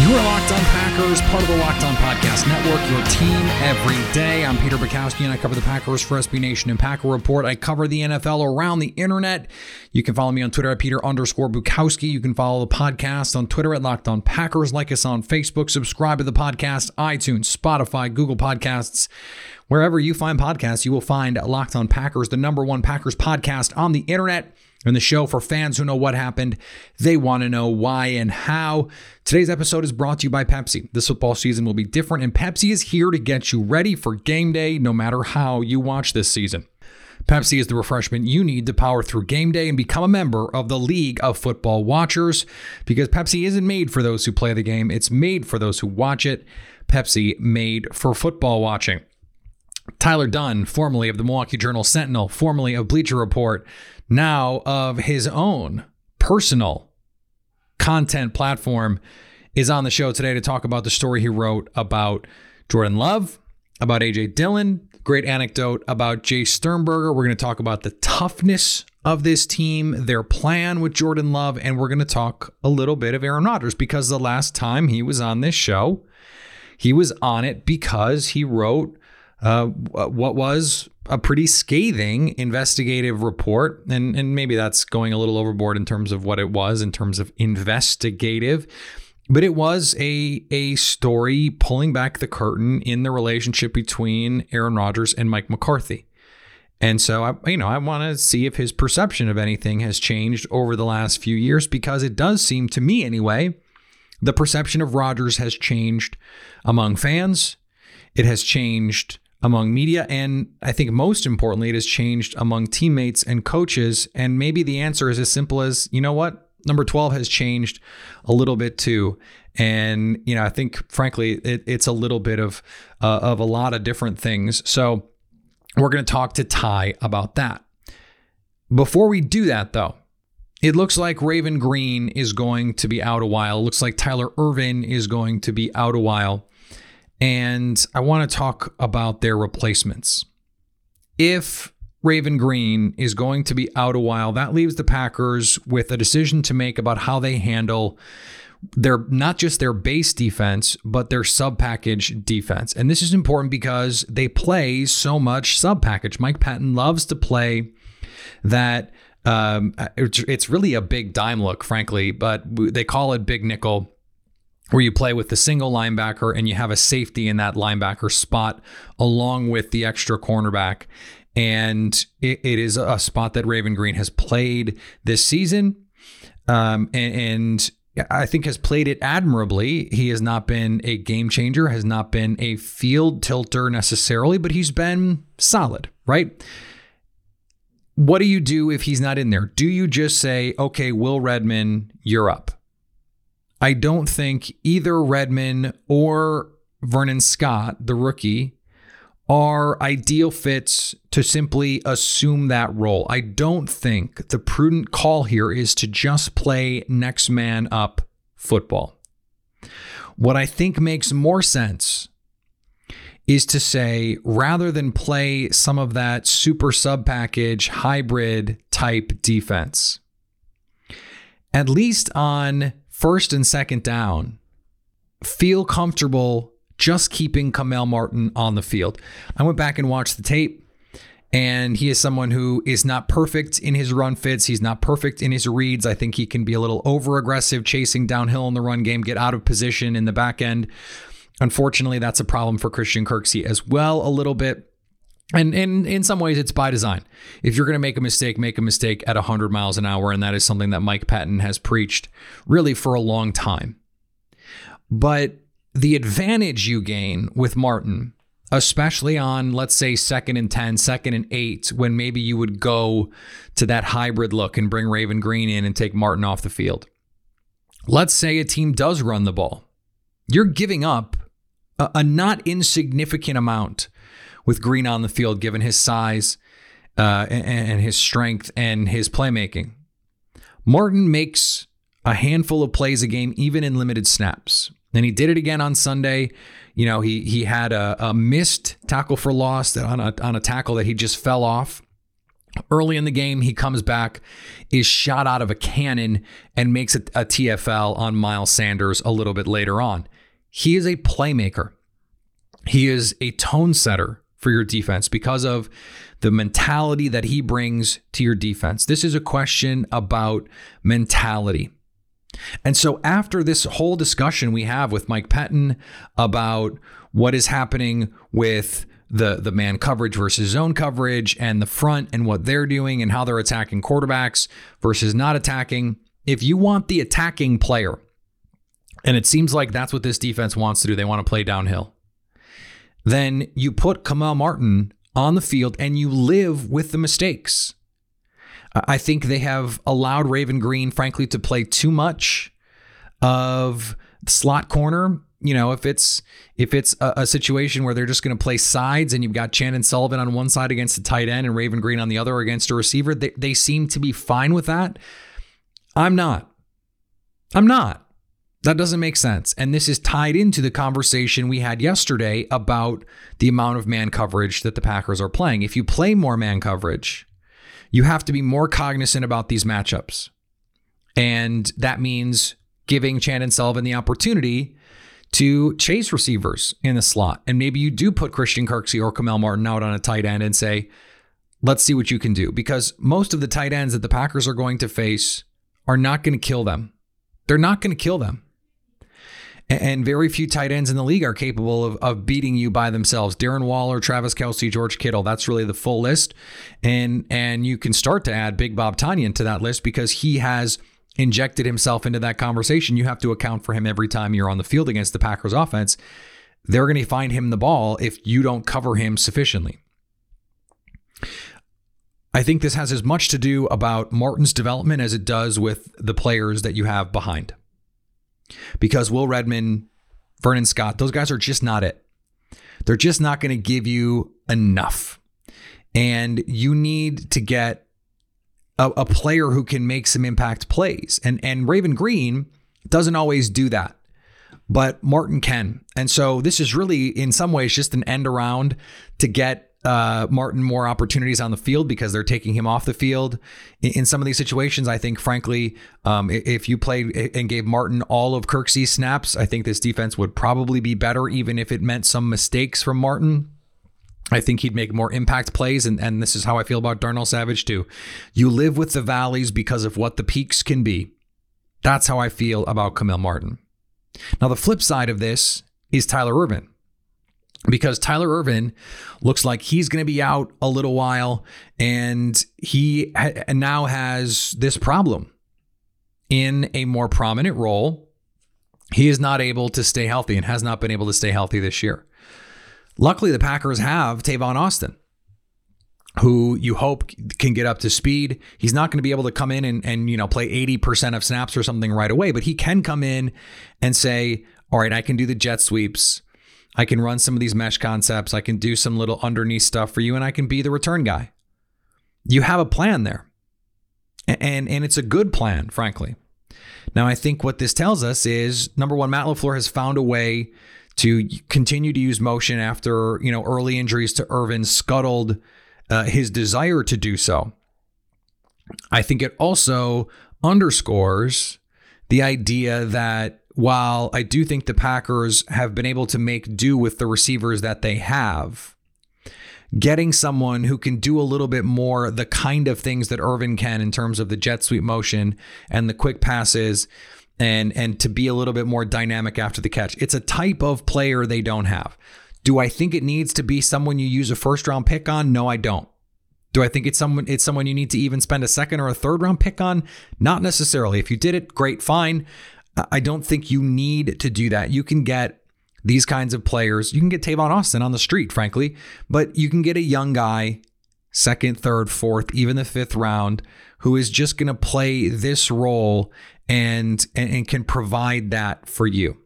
You are Locked On Packers, part of the Locked On Podcast Network, your team every day. I'm Peter Bukowski, and I cover the Packers for SB Nation and Packer Report. I cover the NFL around the internet. You can follow me on Twitter at Peter underscore Bukowski. You can follow the podcast on Twitter at Locked On Packers. Like us on Facebook. Subscribe to the podcast, iTunes, Spotify, Google Podcasts. Wherever you find podcasts, you will find Locked On Packers, the number one Packers podcast on the internet and the show for fans who know what happened. They want to know why and how. Today's episode is brought to you by Pepsi. This football season will be different, and Pepsi is here to get you ready for game day no matter how you watch this season. Pepsi is the refreshment you need to power through game day and become a member of the League of Football Watchers because Pepsi isn't made for those who play the game, it's made for those who watch it. Pepsi made for football watching. Tyler Dunne, formerly of the Milwaukee Journal Sentinel, formerly of Bleacher Report, now of his own personal content platform, is on the show today to talk about the story he wrote about Jordan Love, about AJ Dillon, great anecdote about Jace Sternberger. We're going to talk about the toughness of this team, their plan with Jordan Love, and we're going to talk a little bit of Aaron Rodgers because the last time he was on this show, he was on it because he wrote uh, what was a pretty scathing investigative report, and and maybe that's going a little overboard in terms of what it was in terms of investigative, but it was a a story pulling back the curtain in the relationship between Aaron Rodgers and Mike McCarthy. And so I you know, I want to see if his perception of anything has changed over the last few years because it does seem to me anyway, the perception of Rodgers has changed among fans. It has changed among media. And I think most importantly, it has changed among teammates and coaches. And maybe the answer is as simple as, you know what? Number 12 has changed a little bit too. And, you know, I think frankly, it, it's a little bit of, uh, of a lot of different things. So we're going to talk to Ty about that. Before we do that, though, it looks like Raven Greene is going to be out a while. It looks like Tyler Ervin is going to be out a while. And I want to talk about their replacements. If Raven Greene is going to be out a while, that leaves the Packers with a decision to make about how they handle their not just their base defense, but their sub package defense. And this is important because they play so much sub package. Mike Pettine loves to play that. Um, it's, it's really a big dime look, frankly, but they call it big nickel where you play with the single linebacker and you have a safety in that linebacker spot along with the extra cornerback. And it, it is a spot that Raven Greene has played this season. Um, and, and I think has played it admirably. He has not been a game changer, has not been a field tilter necessarily, but he's been solid, right? What do you do if he's not in there? Do you just say, okay, Will Redmond, you're up? I don't think either Redmond or Vernon Scott, the rookie, are ideal fits to simply assume that role. I don't think the prudent call here is to just play next man up football. What I think makes more sense is to say rather than play some of that super sub package hybrid type defense, at least on first and second down, feel comfortable just keeping Kamal Martin on the field. I went back and watched the tape, and he is someone who is not perfect in his run fits. He's not perfect in his reads. I think he can be a little over aggressive, chasing downhill in the run game, get out of position in the back end. Unfortunately, that's a problem for Christian Kirksey as well, a little bit. And, and in some ways, it's by design. If you're going to make a mistake, make a mistake at 100 miles an hour. And that is something that Mike Pettine has preached really for a long time. But the advantage you gain with Martin, especially on, let's say, second and 10, second and eight, when maybe you would go to that hybrid look and bring Raven Greene in and take Martin off the field. Let's say a team does run the ball. You're giving up a, a not insignificant amount with Greene on the field, given his size uh, and, and his strength and his playmaking. Martin makes a handful of plays a game, even in limited snaps. And he did it again on Sunday. You know, he he had a, a missed tackle for loss on a on a tackle that he just fell off. Early in the game, he comes back, is shot out of a cannon, and makes a, a TFL on Miles Sanders a little bit later on. He is a playmaker. He is a tone setter for your defense because of the mentality that he brings to your defense. This is a question about mentality. And so, after this whole discussion we have with Mike Pettine about what is happening with the the man coverage versus zone coverage and the front and what they're doing and how they're attacking quarterbacks versus not attacking, if you want the attacking player, and it seems like that's what this defense wants to do, they want to play downhill, then you put Kamal Martin on the field and you live with the mistakes. I think they have allowed Raven Greene, frankly, to play too much of slot corner. You know, if it's if it's a, a situation where they're just going to play sides and you've got Chandon Sullivan on one side against a tight end and Raven Greene on the other against a receiver, they, they seem to be fine with that. I'm not. I'm not. That doesn't make sense. And this is tied into the conversation we had yesterday about the amount of man coverage that the Packers are playing. If you play more man coverage, you have to be more cognizant about these matchups. And that means giving Chandon Sullivan the opportunity to chase receivers in the slot. And maybe you do put Christian Kirksey or Kamal Martin out on a tight end and say, let's see what you can do. Because most of the tight ends that the Packers are going to face are not going to kill them. They're not going to kill them. And very few tight ends in the league are capable of, of beating you by themselves. Darren Waller, Travis Kelce, George Kittle. That's really the full list. And and you can start to add Big Bob Tonyan to that list because he has injected himself into that conversation. You have to account for him every time you're on the field against the Packers offense. They're going to find him the ball if you don't cover him sufficiently. I think this has as much to do about Martin's development as it does with the players that you have behind because Will Redmond, Vernon Scott, those guys are just not it. They're just not going to give you enough. And you need to get a, a, player who can make some impact plays. And and Raven Greene doesn't always do that. But Martin can. And so this is really in some ways just an end around to get uh, Martin more opportunities on the field because they're taking him off the field. In, in some of these situations, I think, frankly, um, if you played and gave Martin all of Kirksey's snaps, I think this defense would probably be better, even if it meant some mistakes from Martin. I think he'd make more impact plays, and, and this is how I feel about Darnell Savage too. You live with the valleys because of what the peaks can be. That's how I feel about Kamal Martin. Now, the flip side of this is Tyler Ervin because Tyler Ervin looks like he's going to be out a little while, and he ha- now has this problem in a more prominent role. He is not able to stay healthy and has not been able to stay healthy this year. Luckily, the Packers have Tavon Austin, who you hope can get up to speed. He's not going to be able to come in and, and you know play 80% of snaps or something right away, but he can come in and say, all right, I can do the jet sweeps. I can run some of these mesh concepts. I can do some little underneath stuff for you, and I can be the return guy. You have a plan there. And, and it's a good plan, frankly. Now, I think what this tells us is number one, Matt LaFleur has found a way to continue to use motion after, you know, early injuries to Ervin scuttled uh, his desire to do so. I think it also underscores the idea that while I do think the Packers have been able to make do with the receivers that they have, getting someone who can do a little bit more the kind of things that Ervin can in terms of the jet sweep motion and the quick passes and and to be a little bit more dynamic after the catch. It's a type of player they don't have. Do I think it needs to be someone you use a first round pick on? No, I don't. Do I think it's someone it's someone you need to even spend a second or a third round pick on? Not necessarily. If you did it, great, fine. I don't think you need to do that. You can get these kinds of players. You can get Tavon Austin on the street, frankly, but you can get a young guy, second, third, fourth, even the fifth round, who is just going to play this role and, and, and can provide that for you.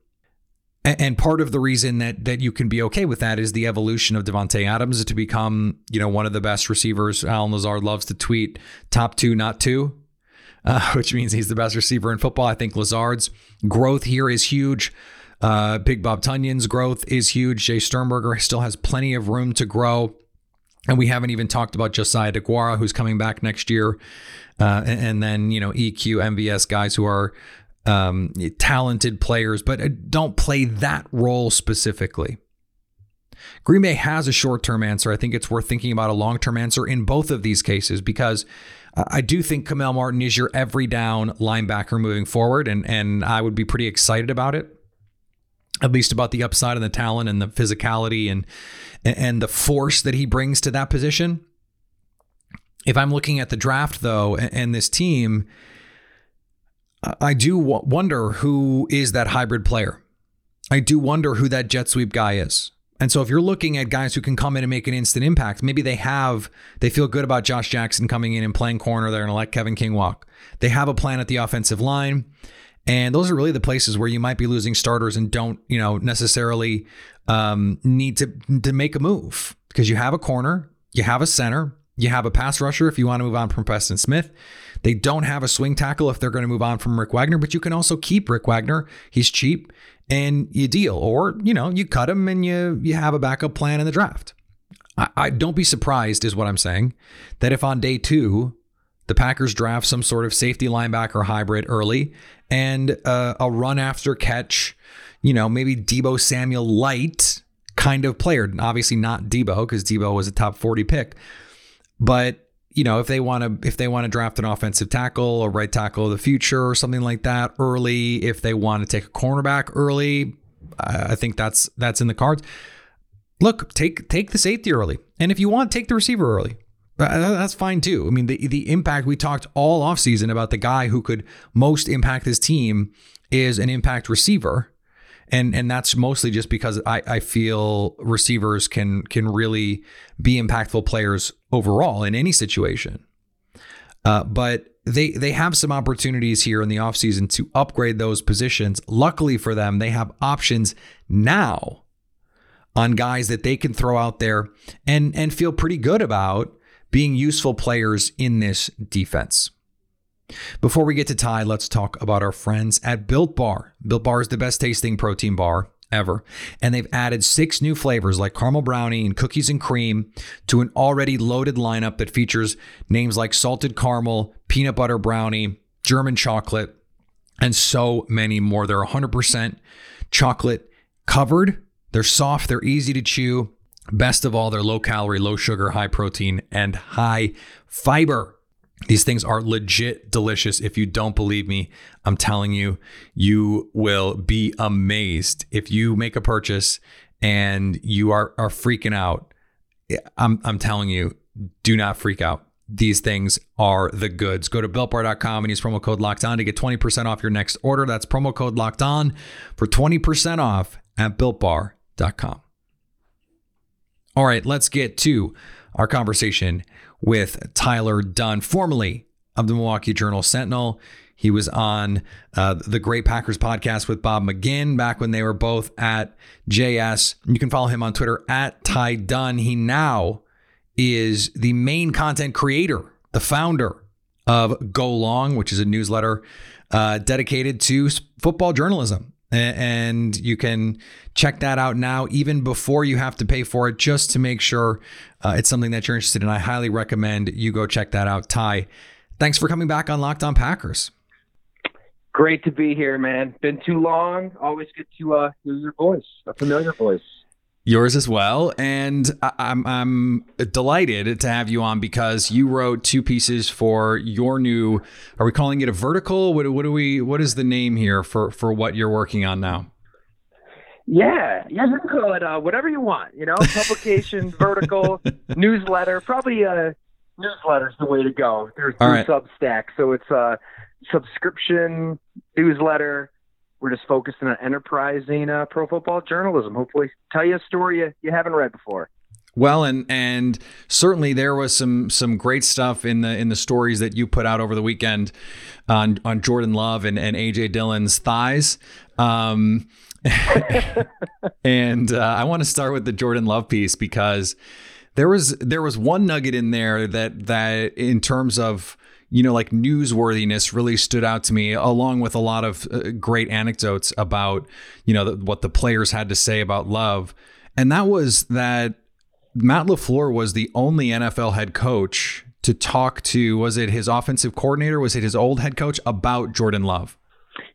And part of the reason that that you can be okay with that is the evolution of Davante Adams to become, you know, one of the best receivers. Allen Lazard loves to tweet top two, not two uh, which means he's the best receiver in football. I think Lazard's growth here is huge. Uh, Big Bob Tonyan's growth is huge. Jace Sternberger still has plenty of room to grow. And we haven't even talked about Josiah Deguara, who's coming back next year. Uh, and, and, then, you know, EQ, MVS guys who are um, talented players, but uh, don't play that role specifically. Green Bay has a short term answer. I think it's worth thinking about a long term answer in both of these cases because I do think Kamal Martin is your every down linebacker moving forward, and, and I would be pretty excited about it at least about the upside and the talent and the physicality and and the force that he brings to that position. If I'm looking at the draft though and this team, I do wonder who is that hybrid player. I do wonder who that jet sweep guy is. And so if you're looking at guys who can come in and make an instant impact, maybe they have they feel good about Josh Jackson coming in and playing corner. They're to let Kevin King walk. They have a plan at the offensive line. And those are really the places where you might be losing starters and don't, you know, necessarily um, need to to make a move because you have a corner, you have a center, you have a pass rusher if you want to move on from Preston Smith. They don't have a swing tackle if they're going to move on from Rick Wagner, but you can also keep Rick Wagner. He's cheap and you deal, or you know, you cut him and you you have a backup plan in the draft. I, I don't be surprised, is what I'm saying, that if on day two the Packers draft some sort of safety linebacker hybrid early and uh, a run after catch, you know, maybe Deebo Samuel light kind of player. Obviously not Deebo because Deebo was a top 40 pick. But, you know, if they want to if they want to draft an offensive tackle or right tackle of the future or something like that early, if they want to take a cornerback early, I think that's that's in the cards. Look, take take the safety early. And if you want, take the receiver early. That's fine too. I mean, the the impact we talked all offseason about the guy who could most impact his team is an impact receiver. And and that's mostly just because I, I feel receivers can can really be impactful players overall in any situation. Uh, but they they have some opportunities here in the offseason to upgrade those positions. Luckily for them, they have options now on guys that they can throw out there and and feel pretty good about being useful players in this defense. Before we get to Ty, let's talk about our friends at Built Bar. Built Bar is the best tasting protein bar ever. And they've added six new flavors like caramel brownie and cookies and cream to an already loaded lineup that features names like salted caramel, peanut butter brownie, German chocolate, and so many more. They're 100% chocolate covered. They're soft, they're easy to chew, Best of all, they're low calorie, low sugar, high protein, and high fiber. These things are legit delicious. If you don't believe me, I'm telling you, you will be amazed. If you make a purchase and you are, are freaking out, I'm, I'm telling you, do not freak out. These things are the goods. Go to builtbar.com and use promo code locked on to get 20% off your next order. That's promo code locked on for 20% off at builtbar.com. All right, let's get to our conversation with Tyler Dunne, formerly of the Milwaukee Journal Sentinel. He was on uh, the Great Packers podcast with Bob McGinn back when they were both at JS. You can follow him on Twitter at Ty Dunne. He now is the main content creator, the founder of Go Long, which is a newsletter uh, dedicated to football journalism and you can check that out now even before you have to pay for it just to make sure uh, it's something that you're interested in. I highly recommend you go check that out. Ty thanks for coming back on locked on packers. Great to be here man. Been too long. Always good to uh, hear your voice a familiar voice yours as well. And I'm I'm delighted to have you on because you wrote two pieces for your new. Are we calling it a vertical? What what do we? What is the name here for for what you're working on now? Yeah, yeah, you can call it uh, whatever you want. You know, publication, vertical, newsletter. Probably a uh, is the way to go. There's through right. Substack, so it's a subscription newsletter we're just focusing on enterprising uh, pro football journalism. Hopefully, tell you a story you, you haven't read before. Well, and and certainly there was some some great stuff in the in the stories that you put out over the weekend on on Jordan Love and, and AJ Dillon's thighs. Um, and uh, I want to start with the Jordan Love piece because there was there was one nugget in there that that in terms of you know, like newsworthiness really stood out to me, along with a lot of uh, great anecdotes about, you know, the, what the players had to say about love. And that was that Matt LaFleur was the only NFL head coach to talk to, was it his offensive coordinator? Was it his old head coach about Jordan Love?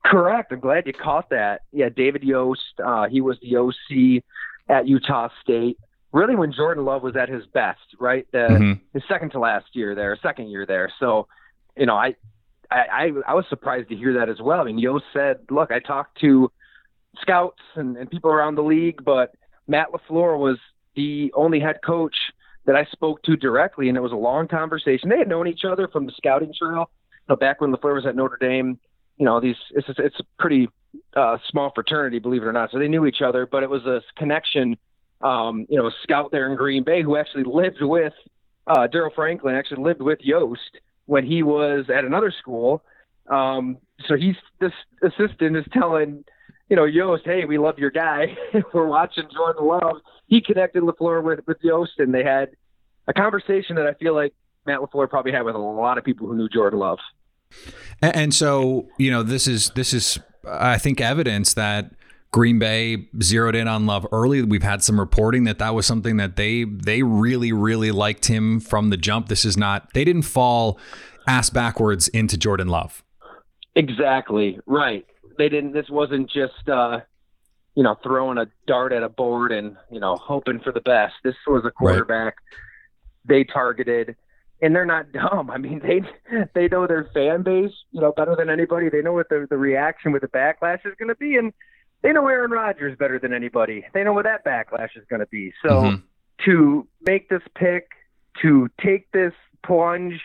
Correct. I'm glad you caught that. Yeah, David Yost, uh, he was the OC at Utah State. Really, when Jordan Love was at his best, right? The, mm-hmm. His second to last year there, second year there. So, you know, I, I, I was surprised to hear that as well. I mean, Yost said, "Look, I talked to scouts and, and people around the league, but Matt LaFleur was the only head coach that I spoke to directly, and it was a long conversation. They had known each other from the scouting trail. Back when LaFleur was at Notre Dame, you know, these it's it's a pretty uh, small fraternity, believe it or not. So they knew each other, but it was a connection. Um, you know, a scout there in Green Bay who actually lived with uh, Darryl Franklin, actually lived with Yost when he was at another school. Um, so he's this assistant is telling you know, Yost, hey, we love your guy. We're watching Jordan Love. He connected LaFleur with, with Yost, and they had a conversation that I feel like Matt LaFleur probably had with a lot of people who knew Jordan Love. And, and so, you know, this is this is I think evidence that Green Bay zeroed in on Love early. We've had some reporting that that was something that they they really really liked him from the jump. This is not they didn't fall ass backwards into Jordan Love. Exactly right they didn't. This wasn't just uh, you know throwing a dart at a board and you know hoping for the best. This was a quarterback right. they targeted, and they're not dumb. I mean they they know their fan base you know better than anybody. They know what the the reaction with the backlash is going to be, and they know Aaron Rodgers better than anybody. They know what that backlash is going to be. So mm-hmm. to make this pick, to take this plunge.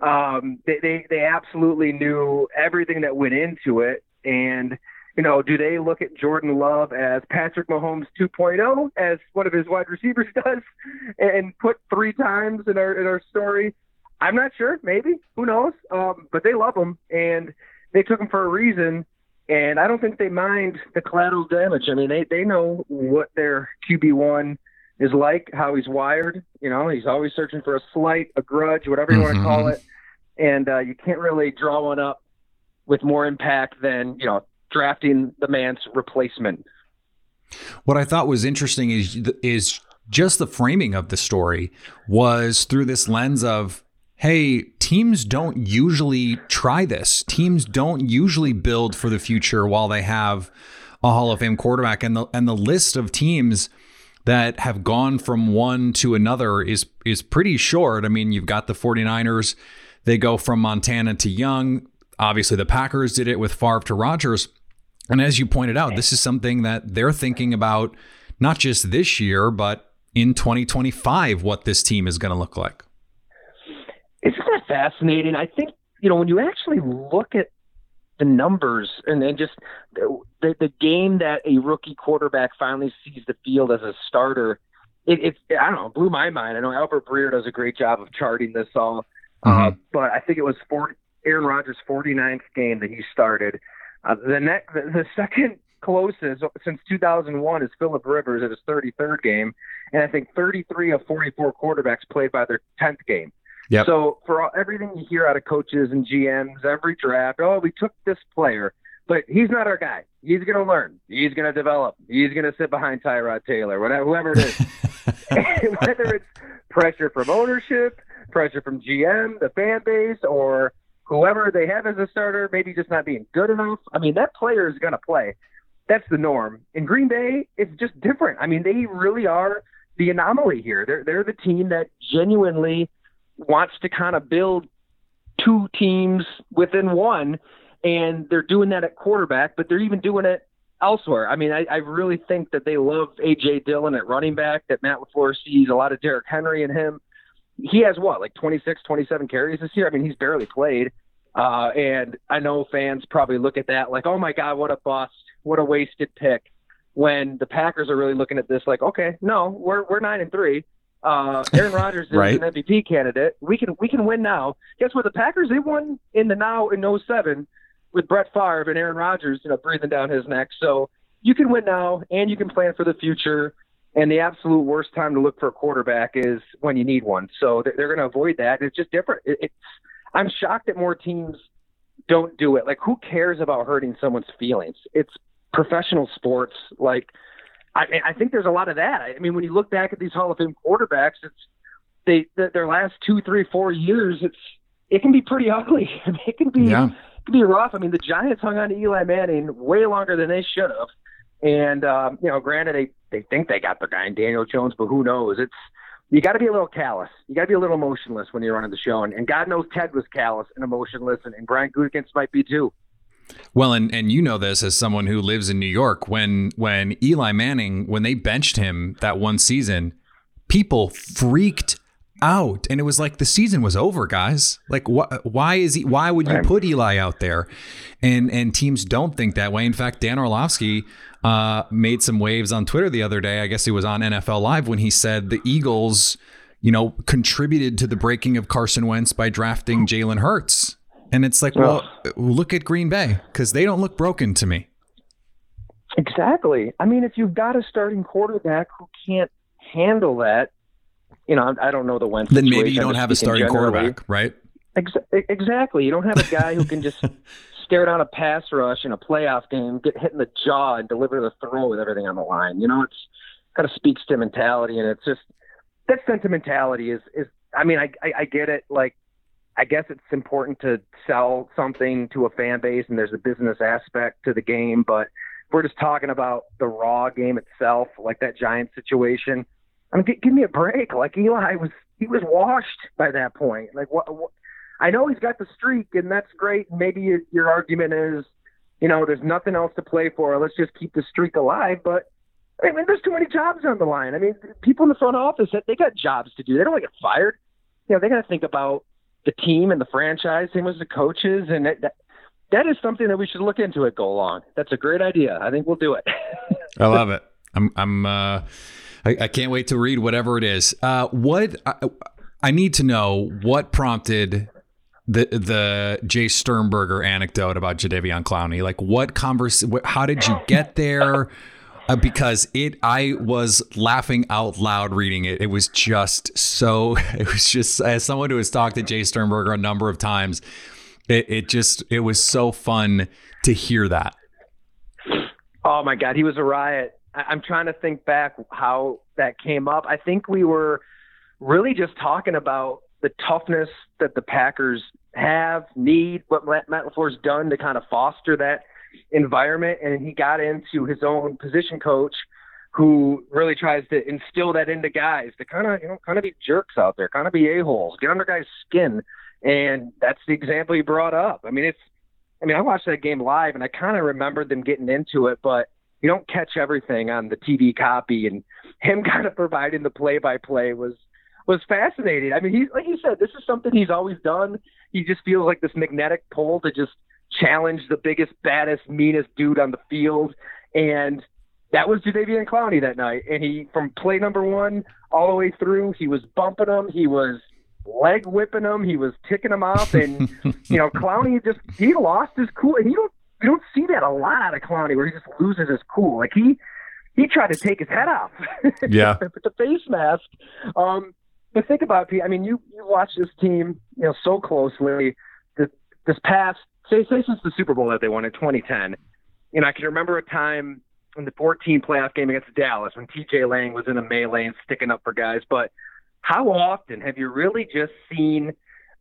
Um, they, they they absolutely knew everything that went into it, and, you know, do they look at Jordan Love as Patrick Mahomes 2.0, as one of his wide receivers does, and put three times in our in our story? I'm not sure. Maybe. Who knows? Um, but they love him, and they took him for a reason. And I don't think they mind the collateral damage. I mean, they they know what their QB one is like, how he's wired. You know, he's always searching for a slight, a grudge, whatever you mm-hmm. want to call it. And uh, you can't really draw one up with more impact than you know drafting the man's replacement. What I thought was interesting is is just the framing of the story was through this lens of hey, teams don't usually try this. Teams don't usually build for the future while they have a Hall of Fame quarterback and the and the list of teams that have gone from one to another is is pretty short. I mean, you've got the 49ers, they go from Montana to Young, Obviously, the Packers did it with Favre to Rodgers. And as you pointed out, this is something that they're thinking about not just this year, but in 2025, what this team is going to look like. Fascinating? I think, you know, when you actually look at the numbers and then just the, the, the game that a rookie quarterback finally sees the field as a starter, it, it I don't know, blew my mind. I know Albert Breer does a great job of charting this all, uh, mm-hmm. uh, but I think it was 40, Aaron Rodgers' 49th game that he started. Uh, the, next, the, the second closest since 2001 is Philip Rivers at his 33rd game, and I think 33 of 44 quarterbacks played by their 10th game. Yep. So for all, everything you hear out of coaches and GMs, every draft, oh, we took this player, but he's not our guy. He's going to learn. He's going to develop. He's going to sit behind Tyrod Taylor, whatever, whoever it is. Whether it's pressure from ownership, pressure from GM, the fan base, or whoever they have as a starter, maybe just not being good enough. I mean, that player is going to play. That's the norm. In Green Bay, it's just different. I mean, they really are the anomaly here. They're they're the team that genuinely wants to kind of build two teams within one, and they're doing that at quarterback, but they're even doing it elsewhere. I mean, I, I really think that they love AJ Dillon at running back. That Matt LaFleur sees a lot of Derrick Henry in him. He has what like 26 27 carries this year? I mean he's barely played. Uh, and i know fans probably look at that like oh my god what a bust. What a wasted pick. When the packers are really looking at this like okay no we're we're 9 and 3 uh, Aaron Rodgers is right. an MVP candidate. We can we can win now. Guess what? The Packers they won in the now in 07 with Brett Favre and Aaron Rodgers, you know, breathing down his neck. So you can win now, and you can plan for the future. And the absolute worst time to look for a quarterback is when you need one. So they're going to avoid that. It's just different. It's I'm shocked that more teams don't do it. Like, who cares about hurting someone's feelings? It's professional sports. Like, I, I think there's a lot of that. I mean, when you look back at these Hall of Fame quarterbacks, it's they their last two, three, four years. It's it can be pretty ugly. it can be yeah. it can be rough. I mean, the Giants hung on to Eli Manning way longer than they should have. And um, you know, granted, they they think they got their guy in Daniel Jones, but who knows? It's you got to be a little callous. You got to be a little emotionless when you're running the show. And, and God knows Ted was callous and emotionless, and, and Brian Gutekunst might be too. Well, and and you know this as someone who lives in New York. When when Eli Manning when they benched him that one season, people freaked out, and it was like the season was over, guys. Like, wh- why is he? Why would you put Eli out there? And and teams don't think that way. In fact, Dan Orlovsky uh, made some waves on Twitter the other day. I guess he was on NFL Live when he said the Eagles, you know, contributed to the breaking of Carson Wentz by drafting Jalen Hurts. And it's like, well, look at Green Bay because they don't look broken to me. Exactly. I mean, if you've got a starting quarterback who can't handle that, you know, I don't know the Wentz. Then maybe you don't have a starting generally. quarterback, right? Ex- exactly. You don't have a guy who can just stare down a pass rush in a playoff game, get hit in the jaw, and deliver the throw with everything on the line. You know, it's kind of speaks to mentality, and it's just that sentimentality is is. I mean, I, I I get it. Like I guess it's important to sell something to a fan base, and there's a business aspect to the game. But if we're just talking about the raw game itself, like that Giant situation, I mean, give, give me a break. Like Eli was, he was washed by that point. Like what, what I know he's got the streak, and that's great. Maybe your, your argument is, you know, there's nothing else to play for. Let's just keep the streak alive. But I mean, there's too many jobs on the line. I mean, people in the front office, they got jobs to do. They don't want to get fired. You know, they got to think about the team and the franchise, same as the coaches, and that, that is something that we should look into at Go Long. That's a great idea. I think we'll do it. I love it. I'm I'm uh, I, I, can't wait to read whatever it is. Uh, what I, I need to know what prompted the the Jace Sternberger anecdote about Jadeveon Clowney. Like, what converse? How did you get there? uh, because it I was laughing out loud reading it. It was just so it was just as someone who has talked to Jace Sternberger a number of times, it, it just it was so fun to hear that. Oh my god, he was a riot. I'm trying to think back how that came up. I think we were really just talking about the toughness that the Packers have, need, what Matt LaFleur's done to kind of foster that environment, and he got into his own position coach, who really tries to instill that into guys to kind of you know kind of be jerks out there, kind of be a holes, get under guys' skin, and that's the example he brought up. I mean, it's I mean I watched that game live, and I kind of remembered them getting into it, but you don't catch everything on the TV copy, and him kind of providing the play-by-play was was fascinating. I mean, he's like you said, this is something he's always done. He just feels like this magnetic pull to just challenge the biggest, baddest, meanest dude on the field. And that was Jadeveon Clowney that night. And he, from play number one all the way through, he was bumping him. He was leg whipping him. He was ticking him off. And, you know, Clowney just, he lost his cool. And you don't, you don't see that a lot out of Clowney where he just loses his cool. Like he, he tried to take his head off. Yeah. with the face mask. Um, but think about it. I mean, you, you watch this team, you know, so closely. This, this past say say since the Super Bowl that they won in 2010, you know, I can remember a time in the 14 playoff game against Dallas when T.J. Lang was in a melee and sticking up for guys. But how often have you really just seen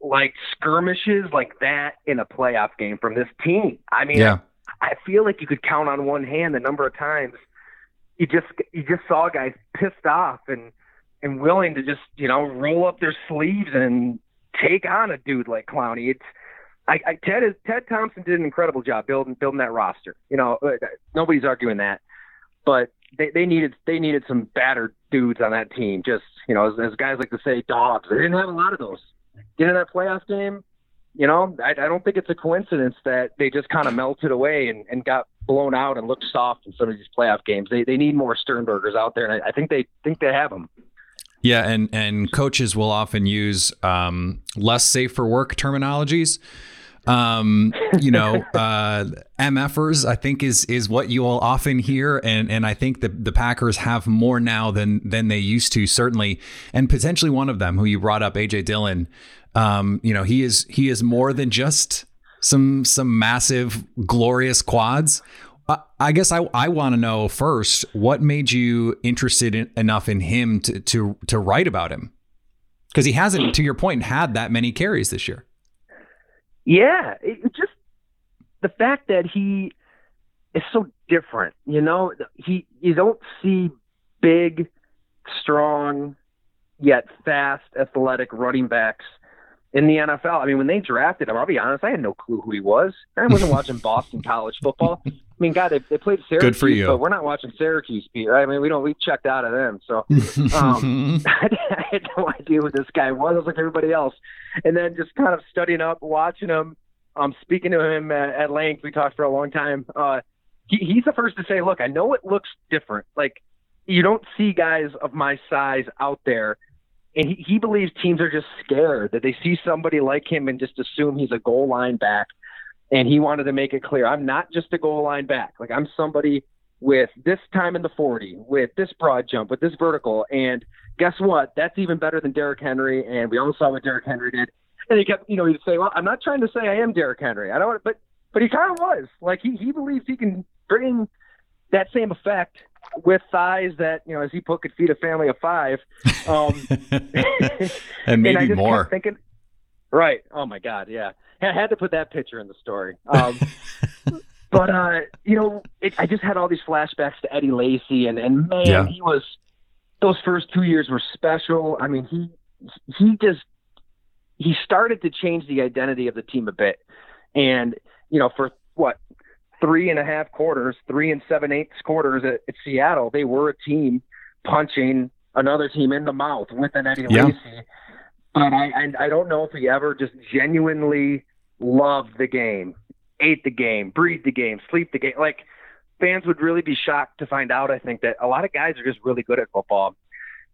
like skirmishes like that in a playoff game from this team? I mean, yeah. I, I feel like you could count on one hand the number of times you just you just saw guys pissed off and and willing to just you know roll up their sleeves and take on a dude like Clowney. It's I, I, Ted is Ted Thompson did an incredible job building building that roster. You know, uh, nobody's arguing that, but they, they needed they needed some battered dudes on that team. Just you know, as, as guys like to say, dogs. They didn't have a lot of those. Get in that playoff game. You know, I, I don't think it's a coincidence that they just kind of melted away and, and got blown out and looked soft in some of these playoff games. They they need more Sternbergers out there, and I, I think they think they have them. Yeah, and and coaches will often use um, less safe for work terminologies um, you know, uh, MFers, I think is is what you will often hear, and and I think the the Packers have more now than than they used to, certainly, and potentially one of them who you brought up, AJ Dillon. Um, you know, he is he is more than just some some massive glorious quads. I, I guess I I want to know first what made you interested in, enough in him to to to write about him because he hasn't, to your point, had that many carries this year. Yeah, it, just the fact that he is so different. You know, he you don't see big, strong, yet fast, athletic running backs in the NFL. I mean, when they drafted him, I'll be honest, I had no clue who he was. I wasn't watching Boston college football. I mean, God, they, they played Syracuse, Good for you. but we're not watching Syracuse beat. Right? I mean, we don't. We checked out of them, so um, I had no idea who this guy was. I was like everybody else, and then just kind of studying up, watching him, um, speaking to him at, at length. We talked for a long time. Uh, he, he's the first to say, "Look, I know it looks different. Like you don't see guys of my size out there." And he, he believes teams are just scared that they see somebody like him and just assume he's a goal line back. And he wanted to make it clear I'm not just a goal line back. Like I'm somebody with this time in the 40, with this broad jump, with this vertical. And guess what? That's even better than Derrick Henry. And we all saw what Derrick Henry did. And he kept, you know, he'd say, well, I'm not trying to say I am Derrick Henry. I don't, Want to, but, but he kind of was. Like he, he believes he can bring that same effect with thighs that you know, as he put, could feed a family of five, um, and maybe and more. Thinking, right? Oh my God, yeah. I had to put that picture in the story. Um, but uh, you know, it, I just had all these flashbacks to Eddie Lacy, and and man, Yeah. he was those first two years were special. I mean, he he just he started to change the identity of the team a bit, and you know, for what three and a half quarters, three and seven eighths quarters at, at Seattle, they were a team punching another team in the mouth with an Eddie Yeah. Lacy. But I, I I don't know if he ever just genuinely loved the game, ate the game, breathed the game, sleep the game. Like fans would really be shocked to find out. I think that a lot of guys are just really good at football.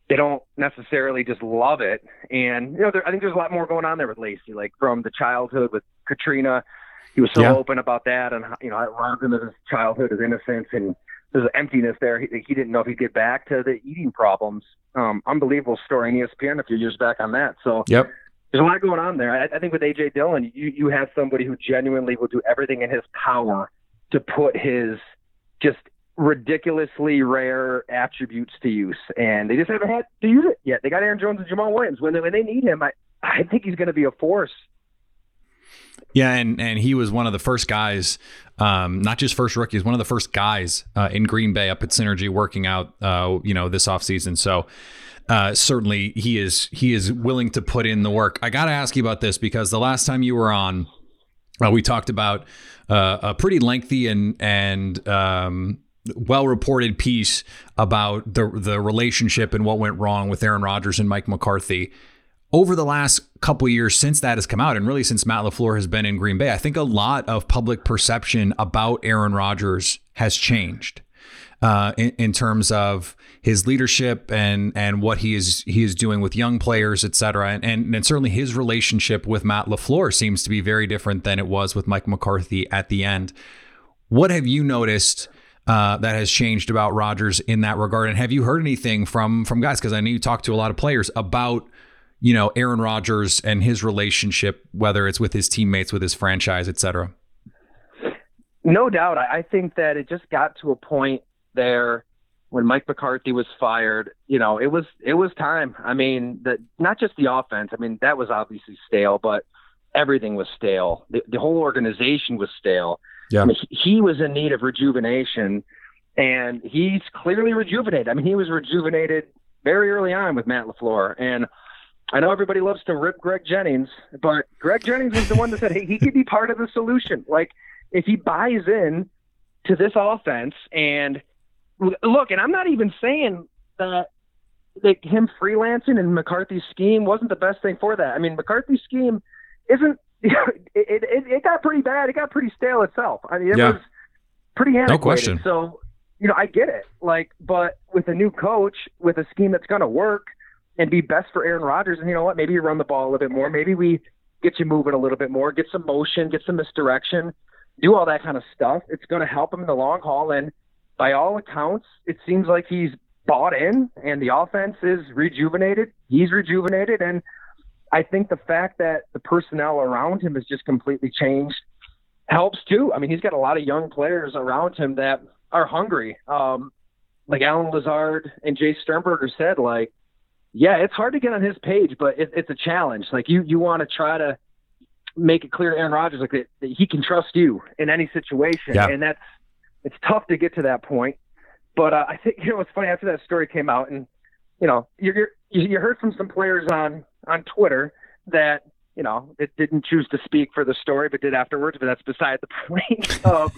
They don't necessarily just love it, and you know, there, I think there's a lot more going on there with Lacy. Like from the childhood with Katrina, he was so Yeah. open about that, and you know, I robbed him of his childhood, his innocence, and there's an emptiness there. He, he didn't know if he'd get back to the eating problems. Um, unbelievable story in ESPN a few years back on that. So Yep. there's a lot going on there. I, I think with AJ Dillon, you you have somebody who genuinely will do everything in his power to put his just ridiculously rare attributes to use, and they just haven't had to use it yet. They got Aaron Jones and Jamaal Williams. When they, when they need him, I I think he's going to be a force. Yeah, and and he was one of the first guys, um, not just first rookies, one of the first guys uh, in Green Bay up at Synergy working out, uh, you know, this offseason. So uh, certainly he is he is willing to put in the work. I got to ask you about this because the last time you were on, uh, we talked about uh, a pretty lengthy and and um, well reported piece about the the relationship and what went wrong with Aaron Rodgers and Mike McCarthy over the last couple years since that has come out, and really since Matt LaFleur has been in Green Bay, I think a lot of public perception about Aaron Rodgers has changed uh, in, in terms of his leadership and and what he is he is doing with young players, et cetera. And, and, and certainly his relationship with Matt LaFleur seems to be very different than it was with Mike McCarthy at the end. What have you noticed? Uh, that has changed about Rodgers in that regard, and have you heard anything from from guys? Because I know you talked to a lot of players about you know, Aaron Rodgers and his relationship, whether it's with his teammates, with his franchise, et cetera. No doubt. I think that it just got to a point there when Mike McCarthy was fired. You know, it was it was time. I mean, the not just the offense. I mean, that was obviously stale, but everything was stale. The, the whole organization was stale. Yeah. I mean, he, he was in need of rejuvenation, and he's clearly rejuvenated. I mean, he was rejuvenated very early on with Matt LaFleur, and I know everybody loves to rip Greg Jennings, but Greg Jennings was the one that said, "Hey, he could be part of the solution." Like if he buys in to this offense and look, and I'm not even saying that that him freelancing and McCarthy's scheme wasn't the best thing for that. I mean, McCarthy's scheme isn't. It, it, it got pretty bad. It got pretty stale itself. I mean, it Yeah. was pretty antiquated. question. So, you know, I get it. Like, but with a new coach, with a scheme that's going to work and be best for Aaron Rodgers, and you know what? Maybe you run the ball a little bit more. Maybe we get you moving a little bit more, get some motion, get some misdirection, do all that kind of stuff. It's going to help him in the long haul. And by all accounts, it seems like he's bought in, and the offense is rejuvenated. He's rejuvenated, and I think the fact that the personnel around him has just completely changed helps too. I mean, he's got a lot of young players around him that are hungry. Um, like Allen Lazard and Jay Sternberger said, like, yeah, it's hard to get on his page, but it, it's a challenge. Like you, you want to try to make it clear to Aaron Rodgers like that, that he can trust you in any situation, yeah. and that's it's tough to get to that point. But uh, I think you know it's funny after that story came out, and you know you you heard from some players on on Twitter that you know it didn't choose to speak for the story, but did afterwards. But that's beside the point. um,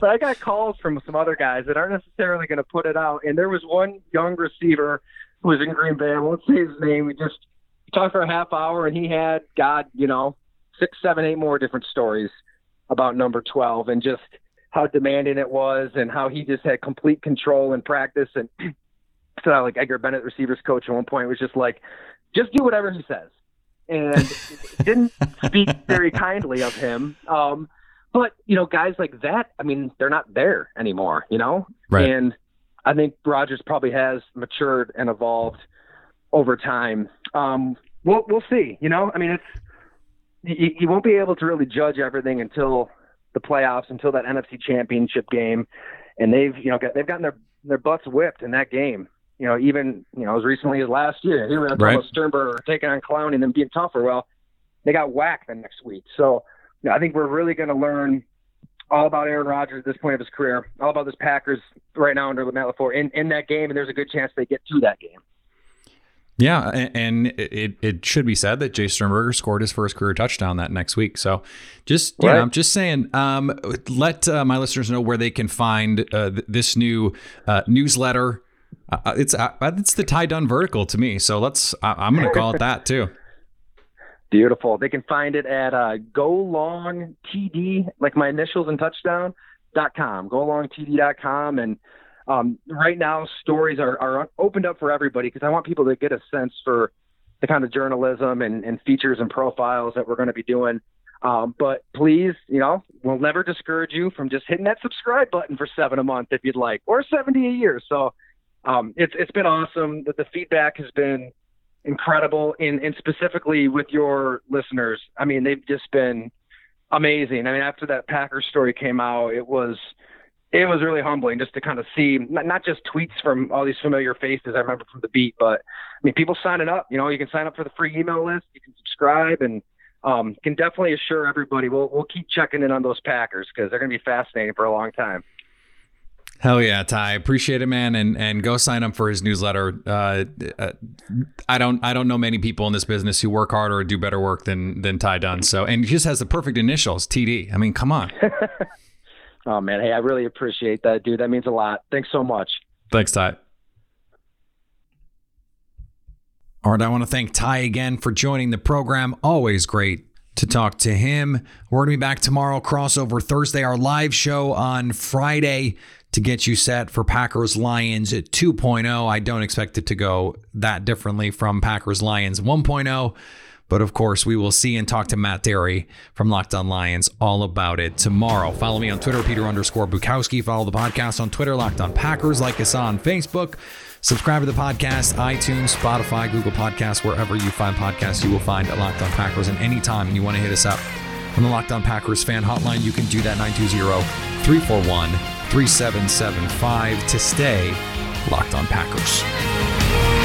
but I got calls from some other guys that aren't necessarily going to put it out, and there was one young receiver was in Green Bay. I won't say his name. We just talked for a half hour, and he had God, you know, six, seven, eight more different stories about number twelve, and just how demanding it was and how he just had complete control in practice and so like Edgar Bennett receivers coach at one point was just like just do whatever he says and didn't speak very kindly of him um but you know guys like that I mean they're not there anymore you know right. and I think Rodgers probably has matured and evolved over time um we'll we'll see you know I mean it's you, you won't be able to really judge everything until the playoffs until that NFC Championship game, and they've you know got, they've gotten their their butts whipped in that game. You know, even you know as recently as last year, here we were right. Sternberger taking on Clowney and then being tougher. Well, they got whacked the next week. So you know, I think we're really going to learn all about Aaron Rodgers at this point of his career, all about this Packers right now under Matt LaFleur in, in that game, and there's a good chance they get to that game. Yeah, and it, it should be said that Jace Sternberger scored his first career touchdown that next week. So, just you right. know, I'm just saying, um, let uh, my listeners know where they can find uh, this new uh, newsletter. Uh, it's uh, it's the Ty Dunne vertical to me, so let's. I, am going to call it that too. Beautiful. They can find it at uh, Go Long TD, like my initials and touchdown dot com. GoLongTD.com and um, right now stories are, are opened up for everybody because I want people to get a sense for the kind of journalism and, and features and profiles that we're going to be doing. Um, but please, you know, we'll never discourage you from just hitting that subscribe button for seven a month if you'd like, or 70 a year. So um, it's, it's been awesome that the feedback has been incredible in, and specifically with your listeners. I mean, they've just been amazing. I mean, after that Packers story came out, it was, it was really humbling just to kind of see not just tweets from all these familiar faces I remember from the beat, but I mean people signing up. You know, you can sign up for the free email list, you can subscribe, and um, can definitely assure everybody we'll we'll keep checking in on those Packers because they're going to be fascinating for a long time. Hell yeah, Ty! Appreciate it, man, and and go sign up for his newsletter. Uh, uh, I don't I don't know many people in this business who work harder or do better work than than Ty Dunne. So, and he just has the perfect initials, TD. I mean, come on. Oh man, hey, I really appreciate that, dude. That means a lot. Thanks so much. Thanks, Ty. All right, I want to thank Ty again for joining the program. Always great to talk to him. We're going to be back tomorrow, crossover Thursday, our live show on Friday to get you set for Packers Lions at 2.0. I don't expect it to go that differently from Packers Lions 1.0. But of course, we will see and talk to Matt Derry from Locked On Lions all about it tomorrow. Follow me on Twitter, Peter underscore Bukowski. Follow the podcast on Twitter, Locked On Packers. Like us on Facebook. Subscribe to the podcast, iTunes, Spotify, Google Podcasts, wherever you find podcasts, you will find Locked On Packers. And anytime you want to hit us up on the Locked On Packers fan hotline, you can do that 920 341 3775 to stay locked on Packers.